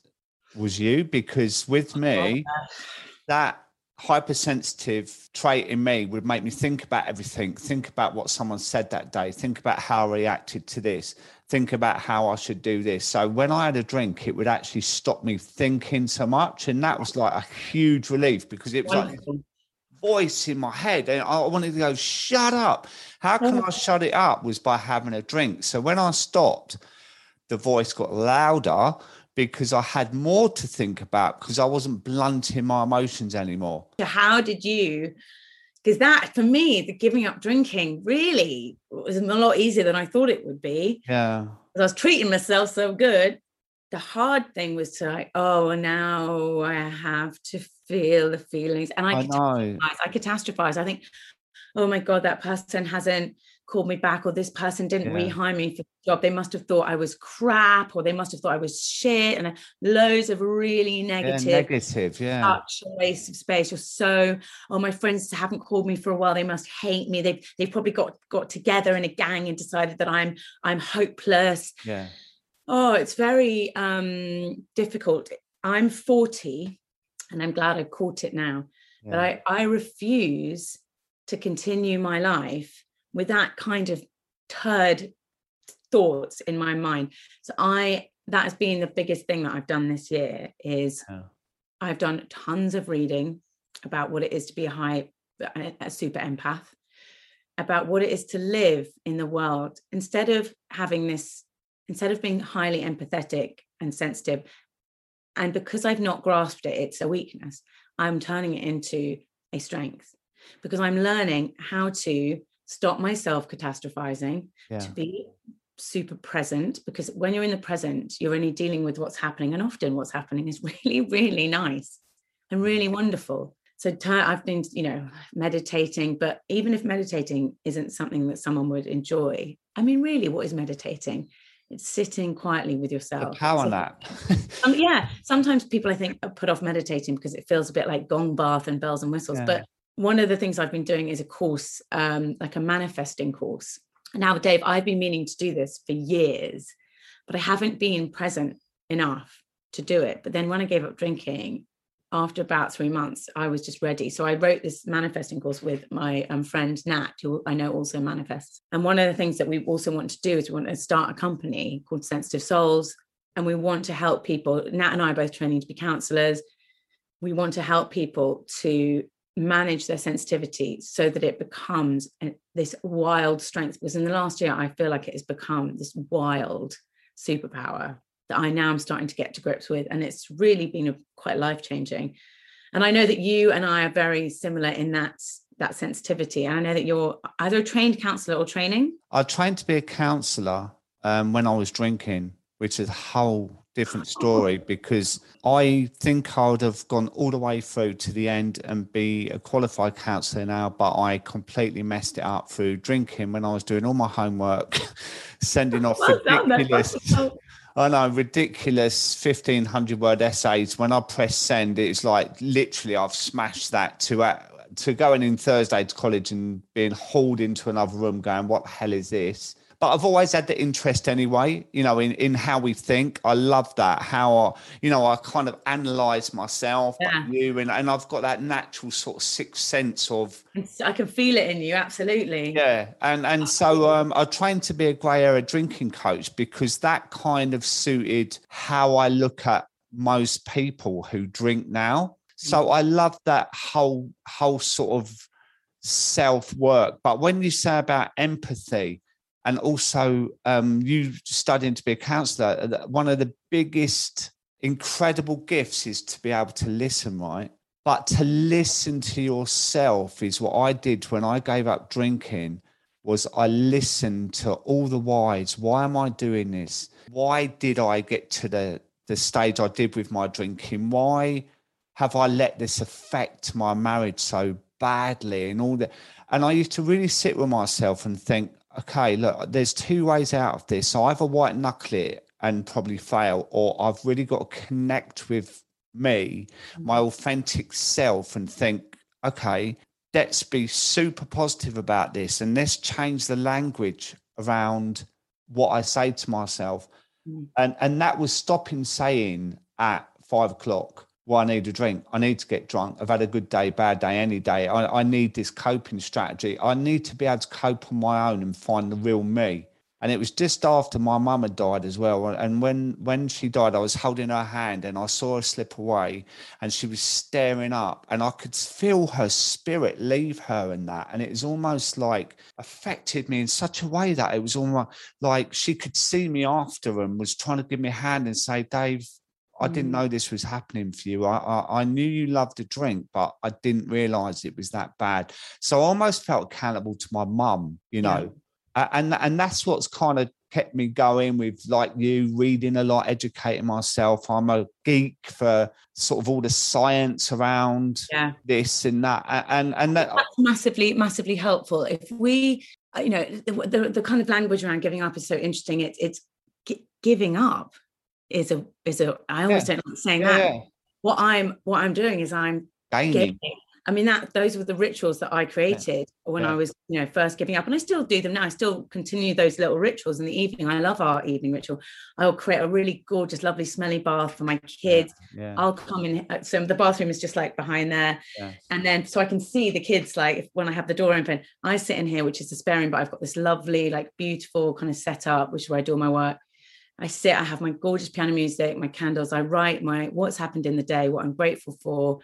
was you because with me, that hypersensitive trait in me would make me think about everything, think about what someone said that day, think about how I reacted to this, think about how I should do this. So when I had a drink, it would actually stop me thinking so much. And that was like a huge relief because it was like voice in my head. And I wanted to go, shut up. How can I shut it up? Was by having a drink. So when I stopped, the voice got louder because I had more to think about because I wasn't blunting my emotions anymore. So how did you because that for me the giving up drinking really was a lot easier than i thought it would be yeah Because i was treating myself so good the hard thing was to like oh now i have to feel the feelings and i, I catastrophize i catastrophize. I think oh my god that person hasn't called me back or this person didn't yeah. rehire me for the job. They must have thought i was crap or they must have thought i was shit and uh, loads of really negative yeah, negative yeah. such a waste of space. You're so oh my friends haven't called me for a while. They must hate me. They've they've probably got got together in a gang and decided that i'm i'm hopeless. Yeah oh it's very um difficult i'm 40 and i'm glad i've caught it now yeah. but i i refuse to continue my life with that kind of turd thoughts in my mind. So I that has been the biggest thing that I've done this year is oh. I've done tons of reading about what it is to be a high a super empath about what it is to live in the world instead of having this instead of being highly empathetic and sensitive and because I've not grasped it it's a weakness I'm turning it into a strength because I'm learning how to stop myself catastrophizing, yeah. to be super present because when you're in the present, you're only dealing with what's happening. And often what's happening is really, really nice and mm. really wonderful. So I've been, you know, meditating, but even if meditating isn't something that someone would enjoy, I mean, really, what is meditating? It's sitting quietly with yourself. The power nap. um, yeah. Sometimes people, I think, put off meditating because it feels a bit like gong bath and bells and whistles. Yeah. But one of the things I've been doing is a course, um, like a manifesting course. Now, Dave, I've been meaning to do this for years, but I haven't been present enough to do it. But then when I gave up drinking, after about three months, I was just ready. So I wrote this manifesting course with my um, friend Nat, who I know also manifests. And one of the things that we also want to do is we want to start a company called Sensitive Souls. And we want to help people. Nat and I are both training to be counselors. We want to help people to manage their sensitivity so that it becomes this wild strength because in the last year i feel like it has become this wild superpower that i now am starting to get to grips with and it's really been a, quite life changing And I know that you and I are very similar in that that sensitivity. And I know that you're either a trained counselor or training. I trained to be a counselor um, when I was drinking, which is a whole different story because I think I would have gone all the way through to the end and be a qualified counsellor now, but I completely messed it up through drinking when I was doing all my homework, sending off well ridiculous. I know ridiculous fifteen hundred word essays. When I press send, it's like literally I've smashed that to uh, to going in Thursday to college and being hauled into another room, going, "What the hell is this?" But I've always had the interest anyway, you know, in, in how we think. I love that. How, I, you know, I kind of analyze myself, yeah. you, and, and I've got that natural sort of sixth sense of. I can feel it in you, absolutely. Yeah. And, and so um, I trained to be a grey area drinking coach because that kind of suited how I look at most people who drink now. So mm. I love that whole, whole sort of self work. But when you say about empathy, and also um, you studying to be a counselor uh, one of the biggest incredible gifts is to be able to listen right? But to listen to yourself is what i did when i gave up drinking was i listened to all the whys. Why am i doing this? Why did i get to the the stage i did with my drinking? Why have i let this affect my marriage so badly and all that? And i used to really sit with myself and think okay, look, there's two ways out of this. So either white knuckle it and probably fail, or I've really got to connect with me, my mm-hmm. authentic self, and think, okay, let's be super positive about this and let's change the language around what I say to myself. Mm. And and that was stopping saying at five o'clock, well, I need a drink. I need to get drunk. I've had a good day, bad day, any day. I, I need this coping strategy. I need to be able to cope on my own and find the real me. And it was just after my mum had died as well. And when when she died, I was holding her hand and I saw her slip away and she was staring up and I could feel her spirit leave her and that. And it was almost like affected me in such a way that it was almost like she could see me after and was trying to give me a hand and say, Dave, I didn't mm. know this was happening for you. I, I, I knew you loved to drink, but I didn't realize it was that bad. So I almost felt accountable to my mum, you know, yeah. and and that's what's kind of kept me going with like you reading a lot, educating myself. I'm a geek for sort of all the science around yeah. this and that, and and that, that's massively massively helpful. If we, uh, you know, the, the, the kind of language around giving up is so interesting. It's it's giving up is a is a I always yeah. don't like saying yeah. that. What I'm what I'm doing is I'm giving. I mean that those were the rituals that I created yeah. when I was you know first giving up, and I still do them now. I still continue those little rituals in the evening. I love our evening ritual. I'll create a really gorgeous, lovely, smelly bath for my kids. I'll come in. Uh, so the bathroom is just like behind there, and then so I can see the kids. Like when I have the door open, I sit in here, which is the sparing, but I've got this lovely, like beautiful kind of setup, which is where I do all my work I sit, I have my gorgeous piano music, my candles, I write my what's happened in the day, what I'm grateful for.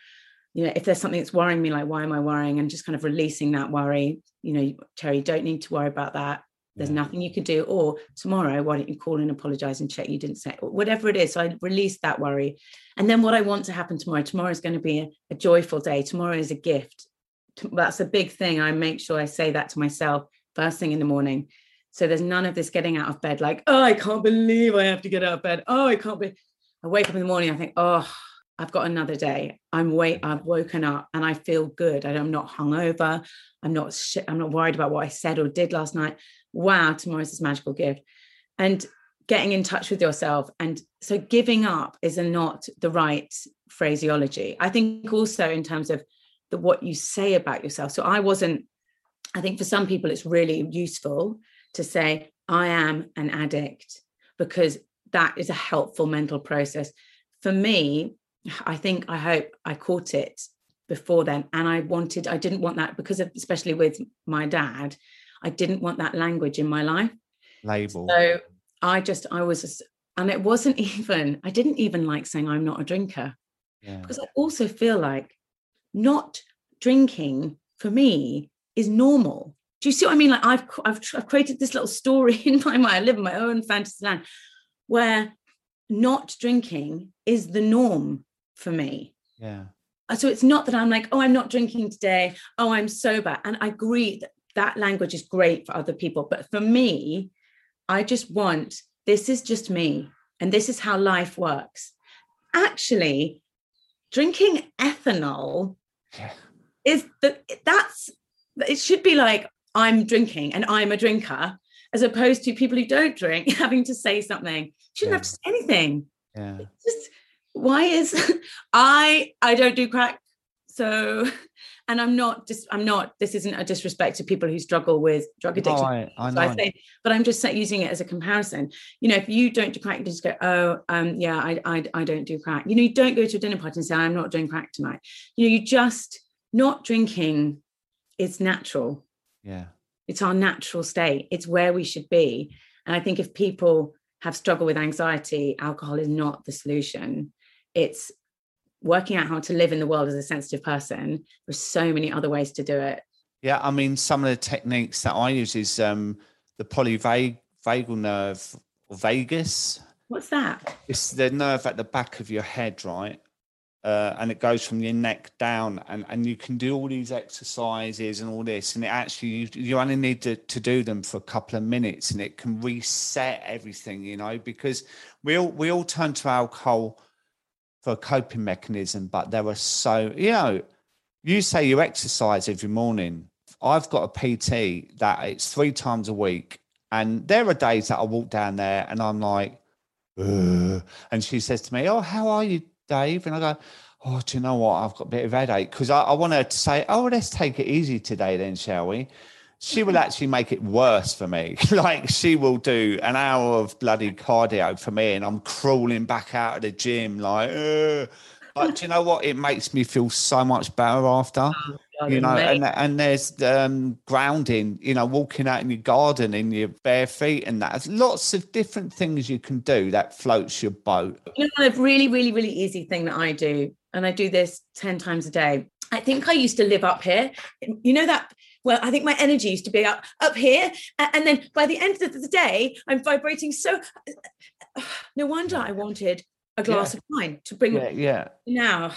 You know, if there's something that's worrying me, like why am I worrying? And just kind of releasing that worry. You know, Cherry, you don't need to worry about that. There's yeah. nothing you can do. Or tomorrow, why don't you call and apologize and check you didn't say whatever it is. So I release that worry. And then what I want to happen tomorrow, tomorrow is going to be a, a joyful day. Tomorrow is a gift. That's a big thing. I make sure I say that to myself first thing in the morning so there's none of this getting out of bed like, oh, I can't believe I have to get out of bed. Oh, I can't be. I wake up in the morning, I think, oh, I've got another day. I'm wait, I've woken up and I feel good. I'm not hungover. I'm not shit, I'm not worried about what I said or did last night. Wow, tomorrow's this magical gift. And getting in touch with yourself. And so giving up is not the right phraseology. I think also in terms of the what you say about yourself. So I wasn't, I think for some people it's really useful to say, I am an addict, because that is a helpful mental process. For me, I think, I hope I caught it before then. And I wanted, I didn't want that because of, especially with my dad, I didn't want that language in my life. Label. So I just, I was, just, and it wasn't even, I didn't even like saying I'm not a drinker. Yeah. Because I also feel like not drinking for me is normal do you see what I mean? Like I've I've, I've created this little story in my mind. I live in my own fantasy land where not drinking is the norm for me. Yeah. Uh, so it's not that I'm like, oh, I'm not drinking today. Oh, I'm sober. And I agree that that language is great for other people. But for me, I just want this is just me. And this is how life works. Actually, drinking ethanol Yeah. is that that's it should be like I'm drinking and I'm a drinker, as opposed to people who don't drink having to say something. Shouldn't have to say anything. Yeah. Just why is I I don't do crack. So and I'm not just I'm not this isn't a disrespect to people who struggle with drug addiction. I, I So I say, but I'm just using it as a comparison. You know, if you don't do crack, you just go, oh, um, yeah, I, I, I don't do crack. You know, you don't go to a dinner party and say, I'm not doing crack tonight. You know, you just not drinking is natural. Yeah. It's our natural state. It's where we should be. And I think if people have struggled with anxiety, alcohol is not the solution. It's working out how to live in the world as a sensitive person. There's so many other ways to do it. Yeah, I mean, some of the techniques that I use is um, the polyvagal nerve or vagus. What's that? It's the nerve at the back of your head, right? Uh, and it goes from your neck down, and, and you can do all these exercises and all this, and it actually you, you only need to, to do them for a couple of minutes, and it can reset everything, you know, because we all we all turn to alcohol for a coping mechanism, but there are so you know, you say you exercise every morning. I've got a PT that it's three times a week, and there are days that I walk down there and I'm like, "Ugh." and she says to me, "Oh, how are you, Dave?" And I go, "Oh, do you know what? I've got a bit of headache because I, I want her to say, oh, let's take it easy today, then, shall we?" She will mm-hmm. actually make it worse for me. like she will do an hour of bloody cardio for me, and I'm crawling back out of the gym like. Ugh. But do you know what? It makes me feel so much better after God, you know, amazing. and and there's um, grounding, you know, walking out in your garden in your bare feet, and that. There's lots of different things you can do that floats your boat. you know, one of really, really, really easy thing that I do, and I do this 10 times a day. I think I used to live up here. You know that well, I think my energy used to be up up here. And then by the end of the day, I'm vibrating so no wonder I wanted a glass of wine to bring Yeah, yeah, now.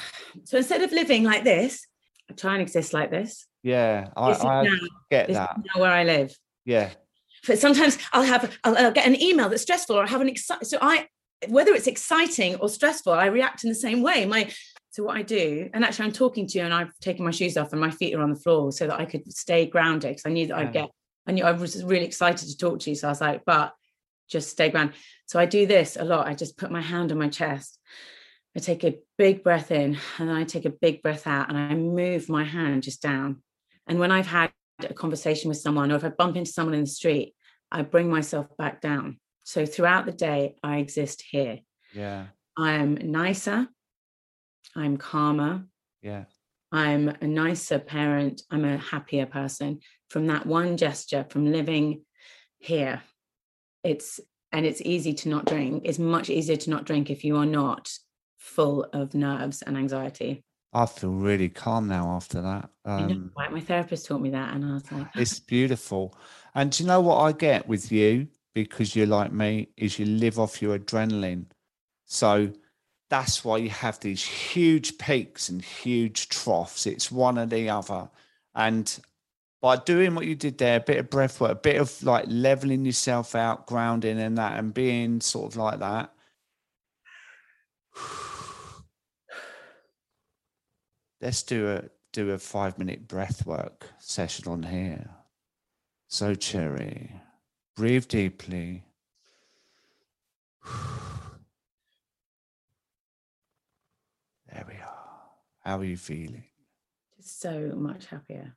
So instead of living like this, I try and exist like this. yeah. I, This I now, get this that. is now where I live. Yeah, But sometimes I'll have I'll, I'll get an email that's stressful or I have an exciting so I whether it's exciting or stressful, I react in the same way. My so what I do, and actually I'm talking to you and I've taken my shoes off and my feet are on the floor so that I could stay grounded because I knew that I'd get I knew I was really excited to talk to you. So I was like, but just stay grounded. So I do this a lot. I just put my hand on my chest. I take a big breath in and then I take a big breath out and I move my hand just down. And when I've had a conversation with someone or if I bump into someone in the street, I bring myself back down. So throughout the day, I exist here. yeah, I am nicer. I'm calmer. yeah, I'm a nicer parent. I'm a happier person from that one gesture, from living here. It's and it's easy to not drink. It's much easier to not drink if you are not full of nerves and anxiety. I feel really calm now after that. Know, Um, right? My therapist taught me that, and I was like, it's beautiful. And do you know what I get with you because you're like me is you live off your adrenaline. So that's why you have these huge peaks and huge troughs. It's one or the other. And by doing what you did there, a bit of breath work, a bit of like leveling yourself out, grounding and that, and being sort of like that. Let's do a do a five minute breath work session on here. So cherry, breathe deeply. There we are. How are you feeling? just so much happier.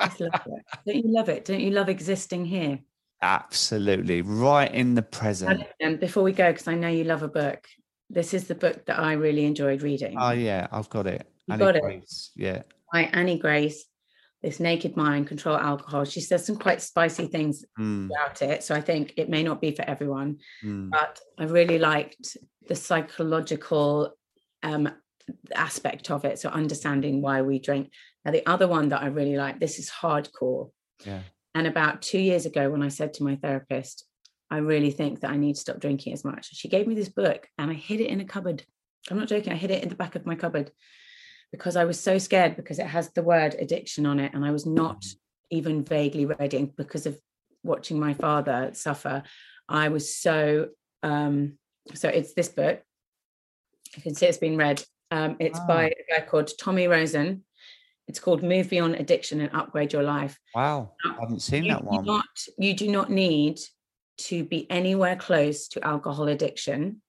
Just love it. Don't you love it? Don't you love existing here? Absolutely. Right in the present. And before we go, because I know you love a book, this is the book that I really enjoyed reading. Oh yeah, I've got it. You Annie got it? Yeah. by Annie Grace, This Naked Mind, Control Alcohol. She says some quite spicy things Mm, about it. So I think it may not be for everyone, mm. but I really liked the psychological um, aspect of it. So understanding why we drink. Now, the other one that I really like, this is hardcore. Yeah. And about two years ago, when I said to my therapist, I really think that I need to stop drinking as much, she gave me this book and I hid it in a cupboard. I'm not joking, I hid it in the back of my cupboard. because I was so scared because it has the word addiction on it, and I was not Mm. even vaguely ready and because of watching my father suffer. I was so um, so it's this book. You can see it's been read. Um, it's by a guy called Tommy Rosen. It's called Move Beyond Addiction and Upgrade Your Life. Wow, I haven't seen You that one. not, you do not need to be anywhere close to alcohol addiction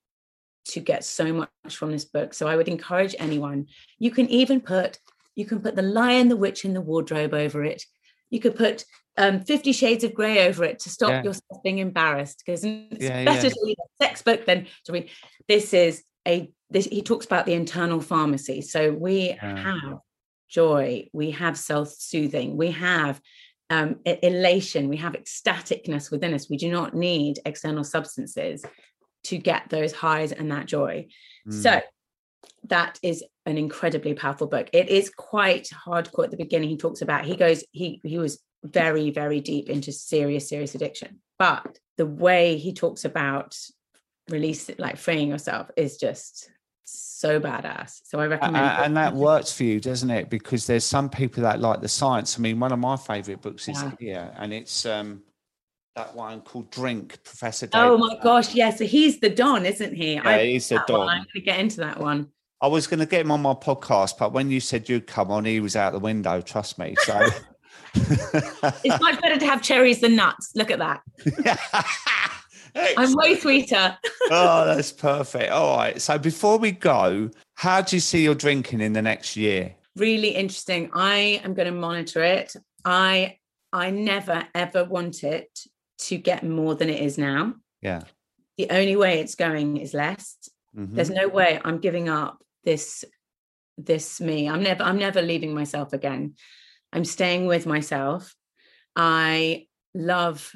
to get so much from this book. So I would encourage anyone. You can even put you can put the Lion, the Witch, and the Wardrobe over it. You could put um, Fifty Shades of Grey over it to stop Yeah. yourself being embarrassed because it's Yeah, better yeah. to read a sex book than to read. This is a this. He talks about the internal pharmacy. So we have joy, we have self-soothing, we have um, elation, we have ecstaticness within us. We do not need external substances to get those highs and that joy. Mm. So that is an incredibly powerful book. It is quite hardcore at the beginning. He talks about he goes he he was very very deep into serious serious addiction, but the way he talks about release like freeing yourself is just so badass. So I recommend. and that works for you, doesn't it? Because there's some people that like the science. I mean, one of my favourite books is Yeah. here, and it's um that one called Drink, Professor. Oh my Platt. gosh, yeah. So he's the Don, isn't he? Yeah, he's the that one. Don. I'm going to get into that one. I was going to get him on my podcast, but when you said you'd come on, he was out the window. Trust me. So. It's much better to have cherries than nuts. Look at that. I'm way sweeter. oh, that's perfect. All right. So before we go, how do you see your drinking in the next year? Really interesting. I am going to monitor it. I I never ever want it to get more than it is now. Yeah. The only way it's going is less. Mhm. There's no way I'm giving up this this me. I'm never I'm never leaving myself again. I'm staying with myself. I love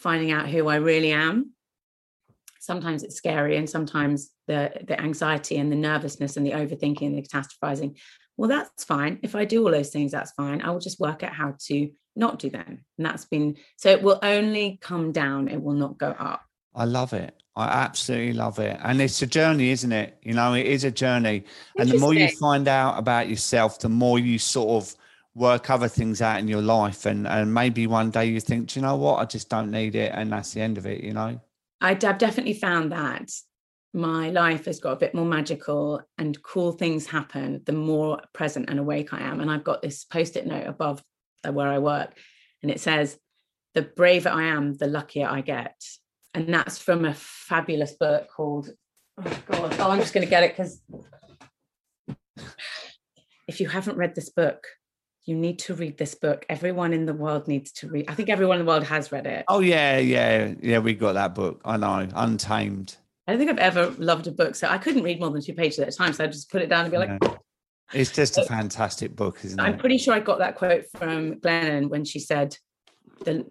finding out who I really am. Sometimes it's scary and sometimes the the anxiety and the nervousness and the overthinking and the catastrophizing. Well, that's fine. If I do all those things, that's fine. I will just work out how to not do them. And that's been so it will only come down, it will not go up. I love it. I absolutely love it. And it's a journey, isn't it? You know, it is a journey. And the more you find out about yourself, the more you sort of work other things out in your life. And, and maybe one day you think, do you know what? I just don't need it. And that's the end of it, you know? I've definitely found that my life has got a bit more magical and cool things happen the more present and awake I am. And I've got this post it note above where I work, and it says, The braver I am, the luckier I get. And that's from a fabulous book called, oh God, oh, I'm just going to get it because if you haven't read this book, you need to read this book. Everyone in the world needs to read. I think everyone in the world has read it. Oh, yeah, yeah. Yeah, we got that book. I know. Untamed. I don't think I've ever loved a book. So I couldn't read more than two pages at a time. So I just put it down and be like, Yeah. It's just a fantastic book, isn't it? I'm pretty sure I got that quote from Glennon when she said, the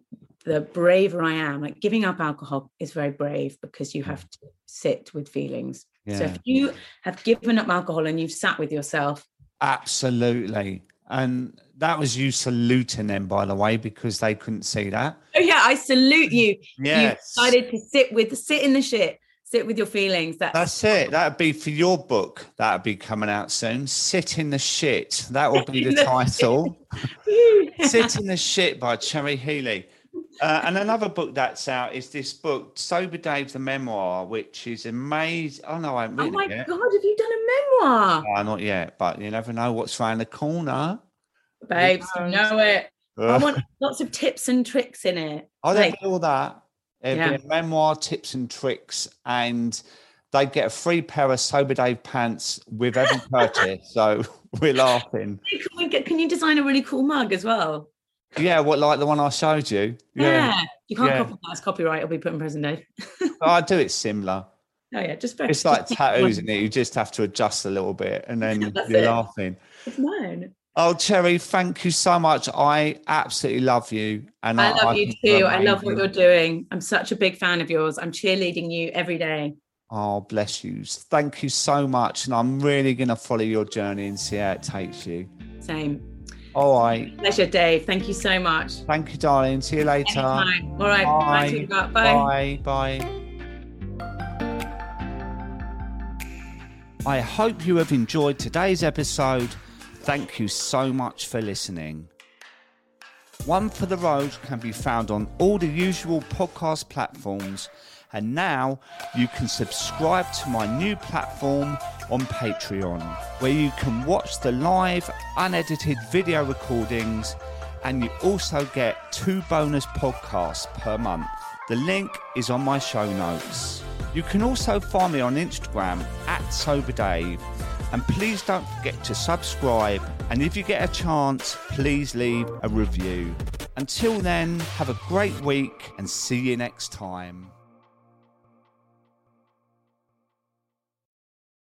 the braver I am, like giving up alcohol is very brave because you have to sit with feelings. So if you have given up alcohol and you've sat with yourself, Absolutely. And that was you saluting them, by the way, because they couldn't see that. oh yeah, I salute you. Yeah. You Yes. decided to sit with sit in the shit, sit with your feelings. That's, That's it. That'd be for your book. That'd be coming out soon. Sit in the shit. That will be the title. Sit in the shit by Cherry Healey. Uh, and another book that's out is this book, Sober Dave the Memoir, which is amazing. Oh no, I haven't Oh written my it yet. god, have you done a memoir? Oh, not yet, but you never know what's around the corner. Babes, you know it. I want lots of tips and tricks in it. Oh, Like- all that. It'd Yeah. be a memoir, tips and tricks, and they get a free pair of Sober Dave pants with every purchase. so we're laughing. Can, we get, can you design a really cool mug as well? Yeah, what like the one I showed you? Yeah. You can't Yeah. copy that as copyright. It'll be put in prison, Dave. But oh, I do it similar. Oh yeah, just very. It's like tattoos, isn't it? You just have to adjust a little bit, and then you're it. laughing. It's mine. Oh, Cherry, thank you so much. I absolutely love you, and I love you you're too. I love what you're doing. I'm such a big fan of yours. I'm cheerleading you every day. Oh, bless you. Thank you so much, and I'm really going to follow your journey and see how it takes you. Same. All right. Pleasure, Dave. Thank you so much. Thank you, darling. See you later. Anytime. All right. Bye. Bye. Bye. Bye. Bye. I hope you have enjoyed today's episode thank you so much for listening. One for the Road can be found on all the usual podcast platforms, and now you can subscribe to my new platform on Patreon, where you can watch the live, unedited video recordings, and you also get two bonus podcasts per month. The link is on my show notes. You can also find me on Instagram at SoberDave. And please don't forget to subscribe. And if you get a chance, please leave a review. Until then, have a great week and see you next time.